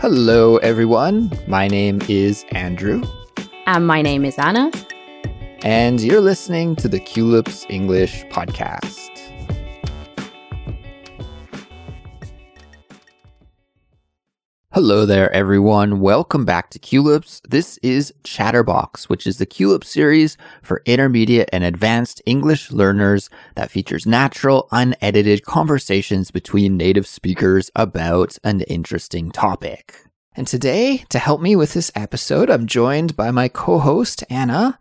Hello, everyone. My name is Andrew. And my name is Anna. And you're listening to the Culips English Podcast. Hello there, everyone. Welcome back to Culips. This is Chatterbox, which is the Culips series for intermediate and advanced English learners that features natural, unedited conversations between native speakers about an interesting topic. And today, to help me with this episode, I'm joined by my co-host, Anna.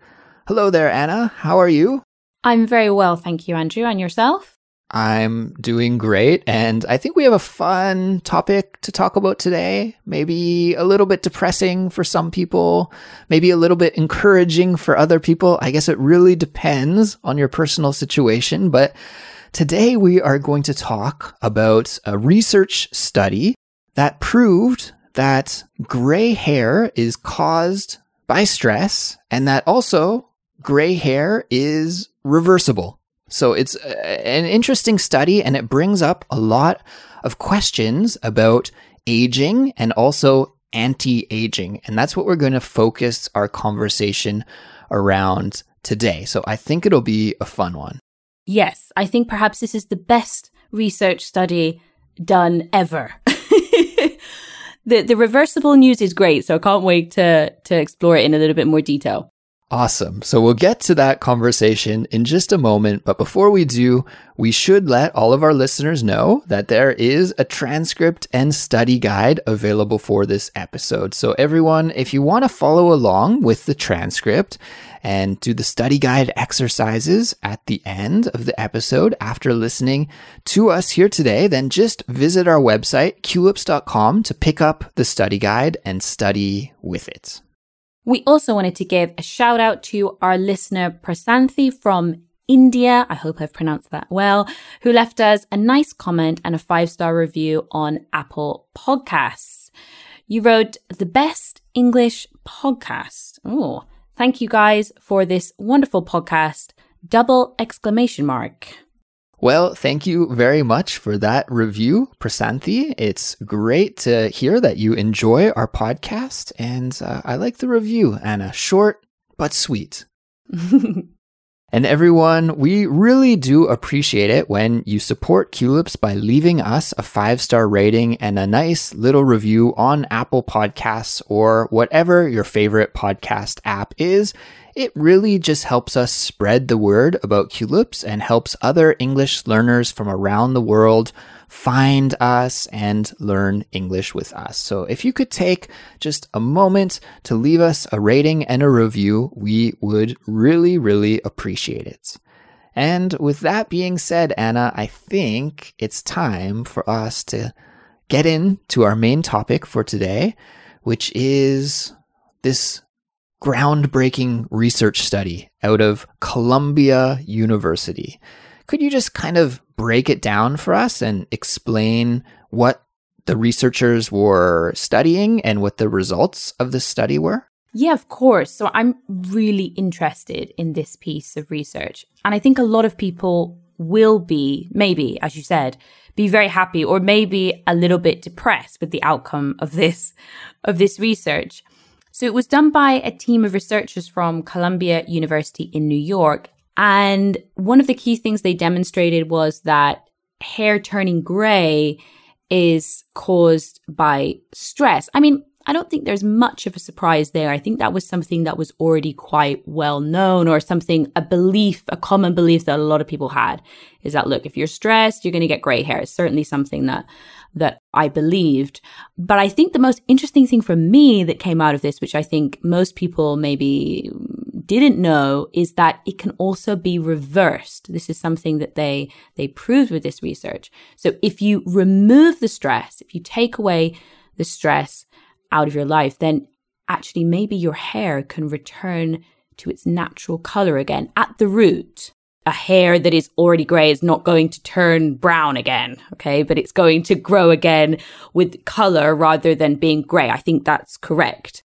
Hello there, Anna. How are you? I'm very well, thank you, Andrew. And yourself? I'm doing great. And I think we have a fun topic to talk about today. Maybe a little bit depressing for some people, maybe a little bit encouraging for other people. I guess it really depends on your personal situation. But today we are going to talk about a research study that proved that gray hair is caused by stress and that also gray hair is reversible. So it's an interesting study and it brings up a lot of questions about aging and also anti aging. And that's what we're going to focus our conversation around today. So I think it'll be a fun one. Yes, I think perhaps this is the best research study done ever. the the reversible news is great, so I can't wait to to explore it in a little bit more detail. Awesome. So we'll get to that conversation in just a moment. But before we do, we should let all of our listeners know that there is a transcript and study guide available for this episode. So everyone, if you want to follow along with the transcript and do the study guide exercises at the end of the episode after listening to us here today, then just visit our website, culips.com to pick up the study guide and study with it. We also wanted to give a shout out to our listener Prasanthi from India, I hope I've pronounced that well, who left us a nice comment and a five star review on Apple Podcasts. You wrote the best English podcast. Oh, thank you guys for this wonderful podcast. Double exclamation mark. Well, thank you very much for that review, Prasanthi. It's great to hear that you enjoy our podcast, and uh, I like the review, Anna. Short but sweet. and everyone, we really do appreciate it when you support Culips by leaving us a five star rating and a nice little review on Apple Podcasts or whatever your favorite podcast app is. It really just helps us spread the word about Culips and helps other English learners from around the world find us and learn English with us. So if you could take just a moment to leave us a rating and a review, we would really, really appreciate it. And with that being said, Anna, I think it's time for us to get into our main topic for today, which is this groundbreaking research study out of Columbia University. Could you just kind of break it down for us and explain what the researchers were studying and what the results of the study were? Yeah, of course. So I'm really interested in this piece of research. And I think a lot of people will be, maybe, as you said, be very happy or maybe a little bit depressed with the outcome of this, of this research. So it was done by a team of researchers from Columbia University in New York. And one of the key things they demonstrated was that hair turning gray is caused by stress. I mean, I don't think there's much of a surprise there. I think that was something that was already quite well known or something, a belief, a common belief that a lot of people had is that, look, if you're stressed, you're going to get gray hair. It's certainly something that that I believed. But I think the most interesting thing for me that came out of this, which I think most people maybe didn't know, is that it can also be reversed. This is something that they, they proved with this research. So if you remove the stress, if you take away the stress out of your life, then actually maybe your hair can return to its natural color again at the root a hair that is already gray is not going to turn brown again. Okay. But it's going to grow again with color rather than being gray. I think that's correct.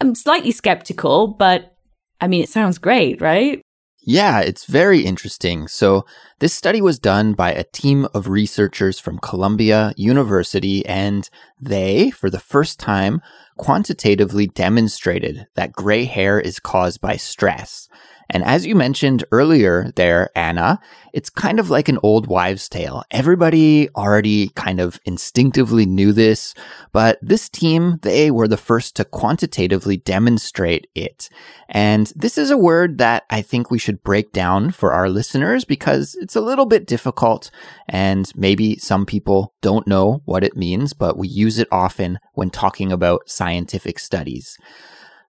I'm slightly skeptical, but I mean, it sounds great, right? Yeah, it's very interesting. So This study was done by a team of researchers from Columbia University, and they, for the first time, quantitatively demonstrated that gray hair is caused by stress. And as you mentioned earlier there, Anna, it's kind of like an old wives' tale. Everybody already kind of instinctively knew this, but this team, they were the first to quantitatively demonstrate it. And this is a word that I think we should break down for our listeners because it's a little bit difficult and maybe some people don't know what it means, but we use it often when talking about scientific studies.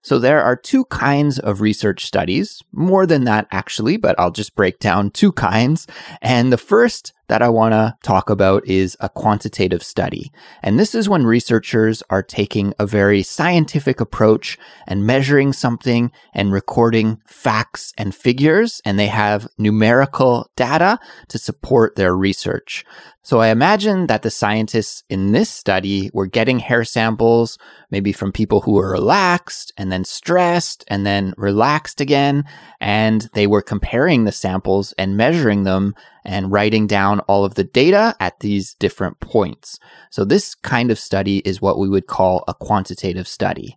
So there are two kinds of research studies, more than that actually, but I'll just break down two kinds. And the first that I want to talk about is a quantitative study. And this is when researchers are taking a very scientific approach and measuring something and recording facts and figures, and they have numerical data to support their research. So I imagine that the scientists in this study were getting hair samples, maybe from people who were relaxed and then stressed and then relaxed again. And they were comparing the samples and measuring them and writing down all of the data at these different points. So this kind of study is what we would call a quantitative study.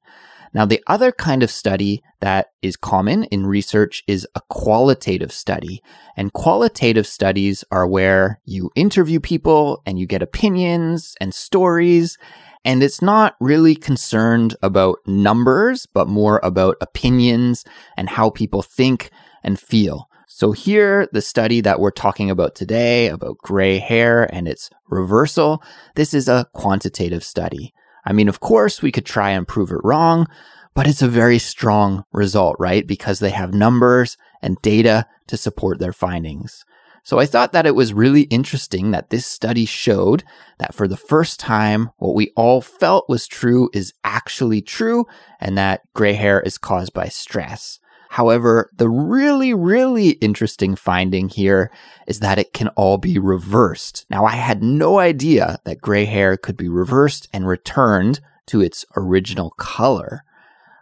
Now, the other kind of study that is common in research is a qualitative study. And qualitative studies are where you interview people and you get opinions and stories. And it's not really concerned about numbers, but more about opinions and how people think and feel. So here, the study that we're talking about today about gray hair and its reversal, this is a quantitative study. I mean, of course, we could try and prove it wrong, but it's a very strong result, right? Because they have numbers and data to support their findings. So I thought that it was really interesting that this study showed that for the first time, what we all felt was true is actually true and that gray hair is caused by stress. However, the really, really interesting finding here is that it can all be reversed. Now, I had no idea that gray hair could be reversed and returned to its original color.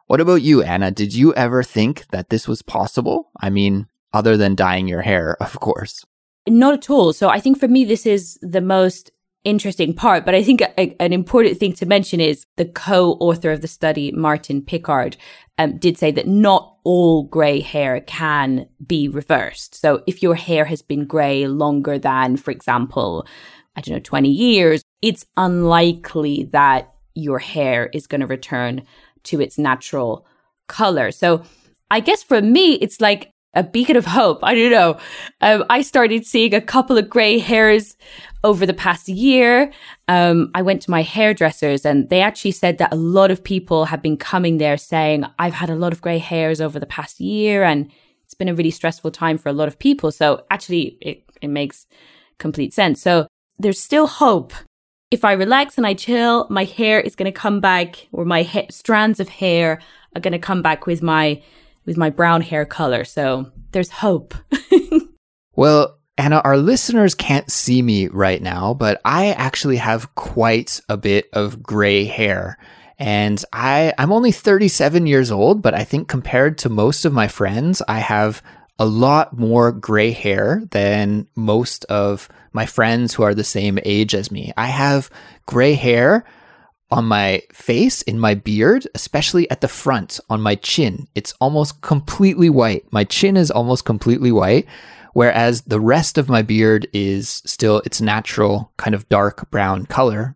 What about you, Anna? Did you ever think that this was possible? I mean, other than dyeing your hair, of course. Not at all. So I think for me, this is the most interesting part. But I think a, an important thing to mention is the co-author of the study, Martin Picard, um, did say that not all grey hair can be reversed. So if your hair has been grey longer than, for example, I don't know, 20 years, it's unlikely that your hair is going to return to its natural color. So I guess for me, it's like a beacon of hope. I don't know. Um, I started seeing a couple of gray hairs over the past year. Um, I went to my hairdressers and they actually said that a lot of people have been coming there saying, I've had a lot of gray hairs over the past year and it's been a really stressful time for a lot of people. So actually, it, it makes complete sense. So there's still hope. If I relax and I chill, my hair is going to come back or my ha- strands of hair are going to come back with my with my brown hair color. So there's hope. well, Anna, our listeners can't see me right now, but I actually have quite a bit of gray hair. And I, I'm only 37 years old, but I think compared to most of my friends, I have a lot more gray hair than most of my friends who are the same age as me. I have gray hair on my face, in my beard, especially at the front on my chin. It's almost completely white. My chin is almost completely white, whereas the rest of my beard is still its natural kind of dark brown color.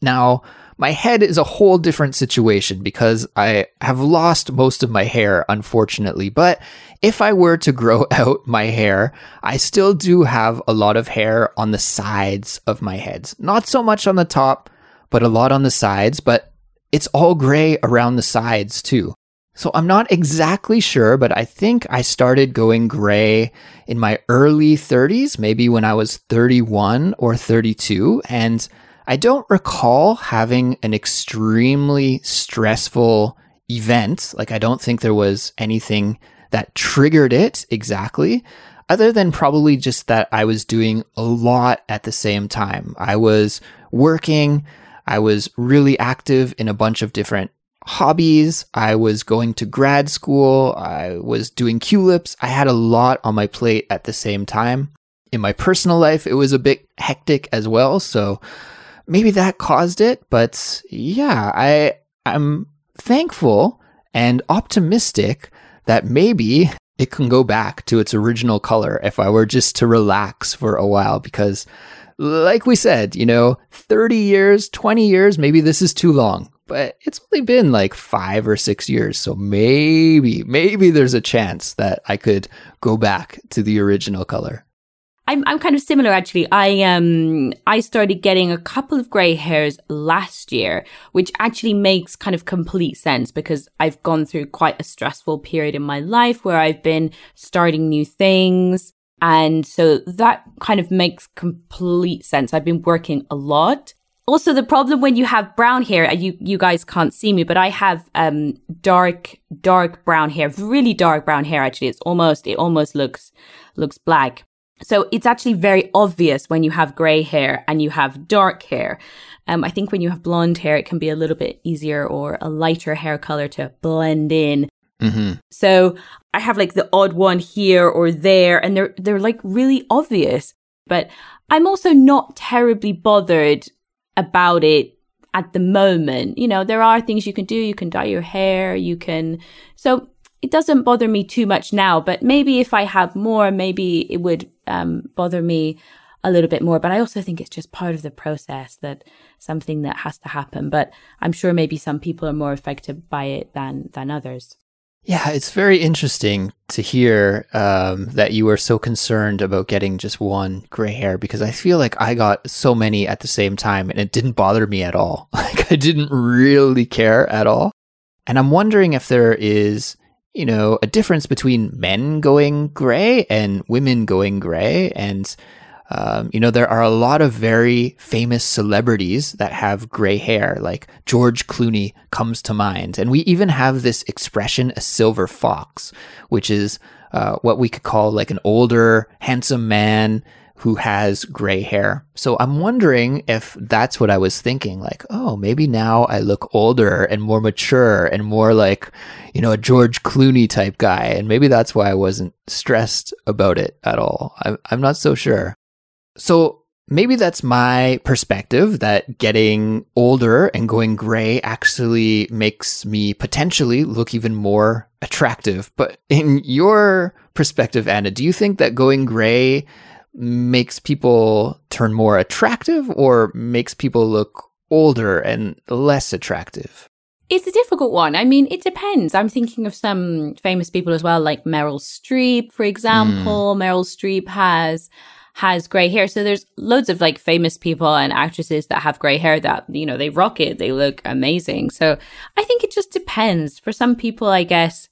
Now, my head is a whole different situation because I have lost most of my hair, unfortunately. But if I were to grow out my hair, I still do have a lot of hair on the sides of my head. Not so much on the top, but a lot on the sides, but it's all gray around the sides too. So I'm not exactly sure, but I think I started going gray in my early 30s, maybe when I was 31 or 32. And I don't recall having an extremely stressful event. Like, I don't think there was anything that triggered it exactly, other than probably just that I was doing a lot at the same time. I was working, I was really active in a bunch of different hobbies. I was going to grad school. I was doing culips. I had a lot on my plate at the same time. In my personal life, it was a bit hectic as well. So maybe that caused it. But yeah, I, I'm thankful and optimistic that maybe it can go back to its original color if I were just to relax for a while because like we said, you know, 30 years, 20 years, maybe this is too long, but it's only been like five or six years. So maybe, maybe there's a chance that I could go back to the original color. I'm I'm kind of similar actually. I um I started getting a couple of grey hairs last year, which actually makes kind of complete sense because I've gone through quite a stressful period in my life where I've been starting new things. And so that kind of makes complete sense. I've been working a lot. Also, the problem when you have brown hair, you, you guys can't see me, but I have, um, dark, dark brown hair, really dark brown hair. Actually, it's almost, it almost looks, looks black. So it's actually very obvious when you have gray hair and you have dark hair. Um, I think when you have blonde hair, it can be a little bit easier or a lighter hair color to blend in. Mm-hmm. So I have like the odd one here or there, and they're they're like really obvious. But I'm also not terribly bothered about it at the moment. You know, there are things you can do. You can dye your hair. You can. So it doesn't bother me too much now. But maybe if I have more, maybe it would um, bother me a little bit more. But I also think it's just part of the process that something that has to happen. But I'm sure maybe some people are more affected by it than than others. Yeah, it's very interesting to hear um, that you were so concerned about getting just one gray hair because I feel like I got so many at the same time and it didn't bother me at all. Like I didn't really care at all. And I'm wondering if there is, you know, a difference between men going gray and women going gray and um, you know, there are a lot of very famous celebrities that have gray hair, like George Clooney comes to mind. And we even have this expression, a silver fox, which is uh, what we could call like an older, handsome man who has gray hair. So I'm wondering if that's what I was thinking. Like, oh, maybe now I look older and more mature and more like, you know, a George Clooney type guy. And maybe that's why I wasn't stressed about it at all. I'm, I'm not so sure. So maybe that's my perspective that getting older and going gray actually makes me potentially look even more attractive. But in your perspective, Anna, do you think that going gray makes people turn more attractive or makes people look older and less attractive? It's a difficult one. I mean, it depends. I'm thinking of some famous people as well, like Meryl Streep, for example. Mm. Meryl Streep has has gray hair. So there's loads of like famous people and actresses that have gray hair that, you know, they rock it. They look amazing. So I think it just depends. For some people, I guess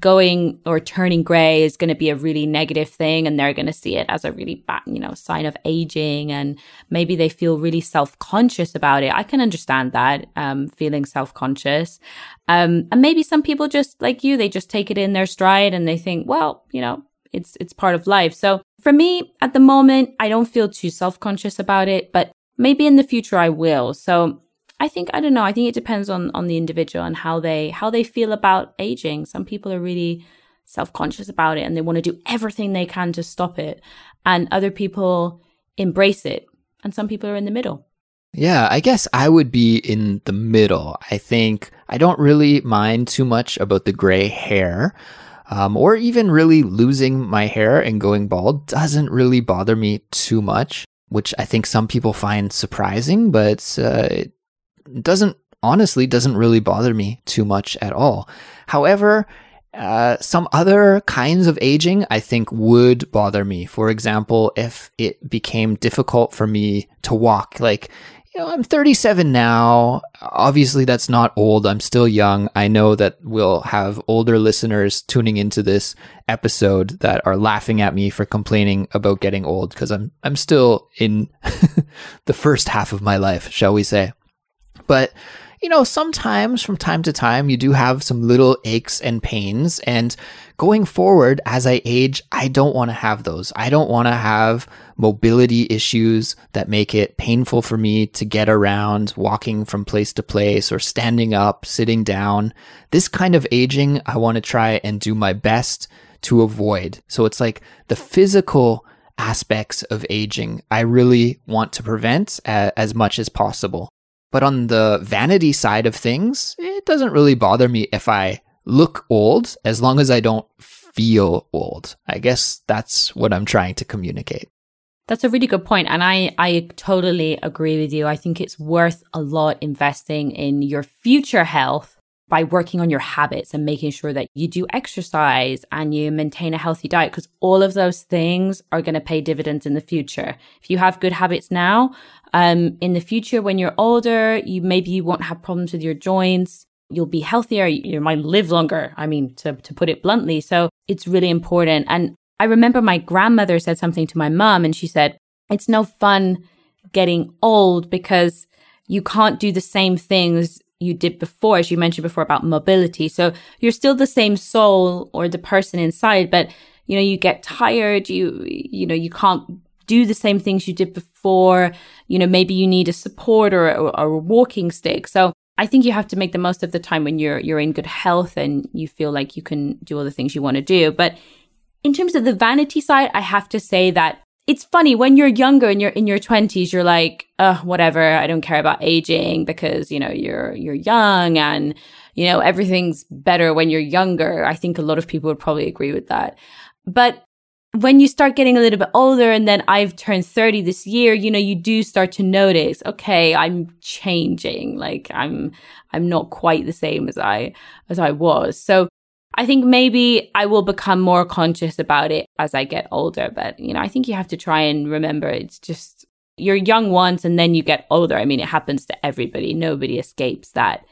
going or turning gray is going to be a really negative thing and they're going to see it as a really bad, you know, sign of aging and maybe they feel really self-conscious about it. I can understand that, um, feeling self-conscious. Um, and maybe some people just like you, they just take it in their stride and they think, well, you know, it's, it's part of life. So for me, at the moment, I don't feel too self-conscious about it, but maybe in the future I will. So I think, I don't know, I think it depends on, on the individual and how they, how they feel about aging. Some people are really self-conscious about it and they want to do everything they can to stop it. And other people embrace it. And some people are in the middle. Yeah, I guess I would be in the middle. I think I don't really mind too much about the gray hair um, or even really losing my hair and going bald doesn't really bother me too much, which I think some people find surprising, but uh, it doesn't honestly doesn't really bother me too much at all. However, uh, some other kinds of aging I think would bother me. For example, if it became difficult for me to walk, like you know, I'm 37 now. Obviously, that's not old. I'm still young. I know that we'll have older listeners tuning into this episode that are laughing at me for complaining about getting old because I'm I'm still in the first half of my life, shall we say. But you know, sometimes from time to time, you do have some little aches and pains. And going forward, as I age, I don't want to have those. I don't want to have mobility issues that make it painful for me to get around, walking from place to place, or standing up, sitting down. This kind of aging, I want to try and do my best to avoid. So it's like the physical aspects of aging I really want to prevent as much as possible. But on the vanity side of things, it doesn't really bother me if I look old as long as I don't feel old. I guess that's what I'm trying to communicate. That's a really good point, and I I totally agree with you. I think it's worth a lot investing in your future health by working on your habits and making sure that you do exercise and you maintain a healthy diet because all of those things are going to pay dividends in the future. If you have good habits now, um, in the future, when you're older, you maybe you won't have problems with your joints. You'll be healthier. You might live longer. I mean, to, to put it bluntly. So it's really important. And I remember my grandmother said something to my mom and she said, it's no fun getting old because you can't do the same things you did before, as you mentioned before about mobility. So you're still the same soul or the person inside, but you know, you get tired, you, you know, you can't do the same things you did before. You know, maybe you need a support or, or, a walking stick. So I think you have to make the most of the time when you're you're in good health and you feel like you can do all the things you want to do. But in terms of the vanity side, I have to say that it's funny when you're younger and you're in your 20s you're like uh whatever i don't care about aging because you know you're you're young and you know everything's better when you're younger i think a lot of people would probably agree with that but when you start getting a little bit older and then I've turned 30 this year, you know, you do start to notice, okay, I'm changing. Like I'm, I'm not quite the same as I, as I was. So I think maybe I will become more conscious about it as I get older. But, you know, I think you have to try and remember it's just, you're young once and then you get older. I mean, it happens to everybody. Nobody escapes that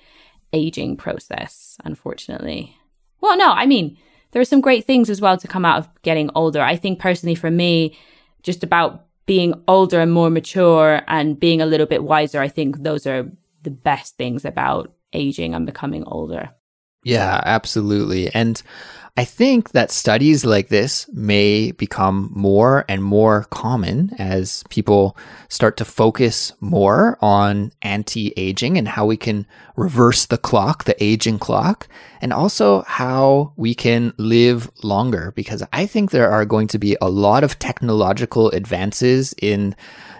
aging process, unfortunately. Well, no, I mean, there are some great things as well to come out of getting older. I think personally for me, just about being older and more mature and being a little bit wiser, I think those are the best things about aging and becoming older. Yeah, absolutely. And I think that studies like this may become more and more common as people start to focus more on anti aging and how we can reverse the clock, the aging clock, and also how we can live longer. Because I think there are going to be a lot of technological advances in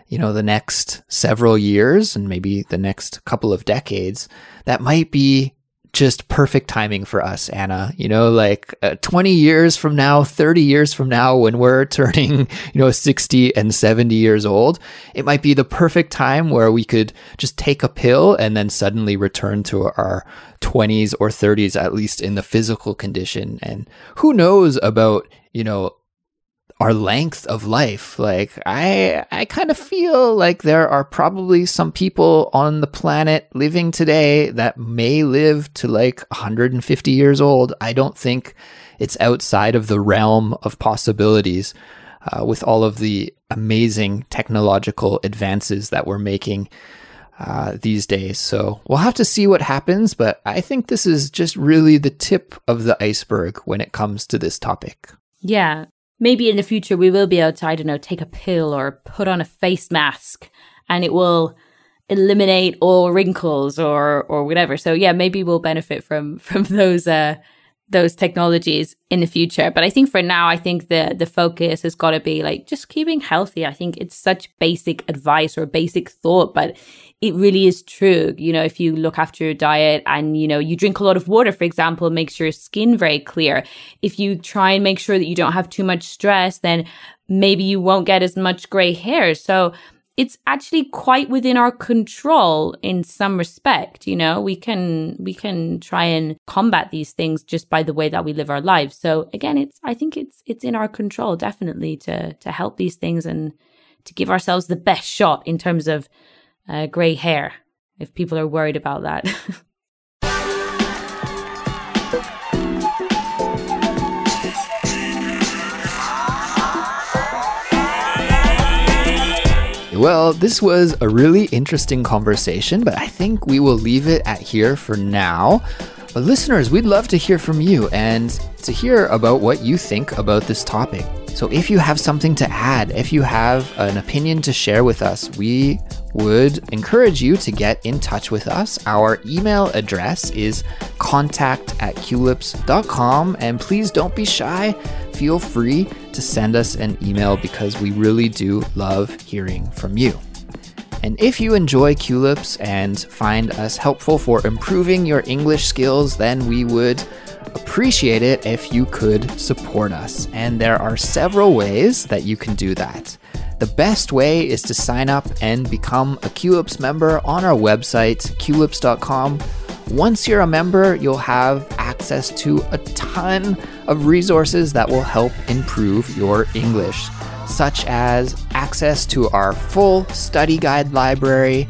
you know, the next several years and maybe the next couple of decades that might be just perfect timing for us, Anna. You know, like uh, 20 years from now, 30 years from now, when we're turning, you know, 60 and 70 years old, it might be the perfect time where we could just take a pill and then suddenly return to our 20s or 30s, at least in the physical condition. And who knows about, you know, our length of life. Like I I kind of feel like there are probably some people on the planet living today that may live to like 150 years old. I don't think it's outside of the realm of possibilities uh, with all of the amazing technological advances that we're making. Uh, these days. So we'll have to see what happens, but I think this is just really the tip of the iceberg when it comes to this topic. Yeah, maybe in the future we will be able to, I don't know, take a pill or put on a face mask and it will eliminate all wrinkles or or whatever. So yeah, maybe we'll benefit from from those uh those technologies in the future. But I think for now, I think the the focus has got to be like just keeping healthy. I think it's such basic advice or basic thought, but it really is true. You know, if you look after your diet and you know you drink a lot of water, for example, makes your skin very clear. If you try and make sure that you don't have too much stress, then maybe you won't get as much gray hair. So it's actually quite within our control in some respect you know? We can we can try and combat these things just by the way that we live our lives. So again it's i think it's it's in our control definitely to to help these things and to give ourselves the best shot in terms of uh, gray hair if people are worried about that Well, this was a really interesting conversation, but I think we will leave it at here for now. But listeners, we'd love to hear from you and to hear about what you think about this topic. So if you have something to add, if you have an opinion to share with us, we would encourage you to get in touch with us. Our email address is contact at culips.com and please don't be shy feel free to send us an email because we really do love hearing from you. And if you enjoy Culips and find us helpful for improving your English skills, then we would appreciate it if you could support us. And there are several ways that you can do that. The best way is to sign up and become a Culips member on our website, culips.com. Once you're a member, you'll have access to a ton of resources that will help improve your English such as access to our full study guide library,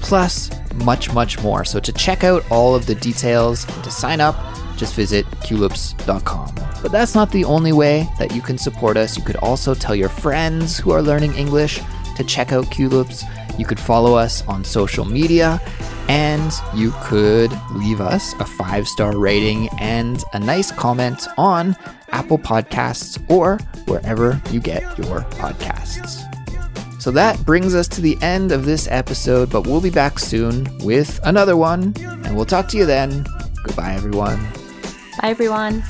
plus much, much more. So, to check out all of the details and to sign up, just visit culips.com. But that's not the only way that you can support us. You could also tell your friends who are learning English to check out Culips. You could follow us on social media and you could leave us a five star rating and a nice comment on Apple Podcasts or wherever you get your podcasts. So that brings us to the end of this episode, but we'll be back soon with another one, and we'll talk to you then. Goodbye, everyone. Bye, everyone.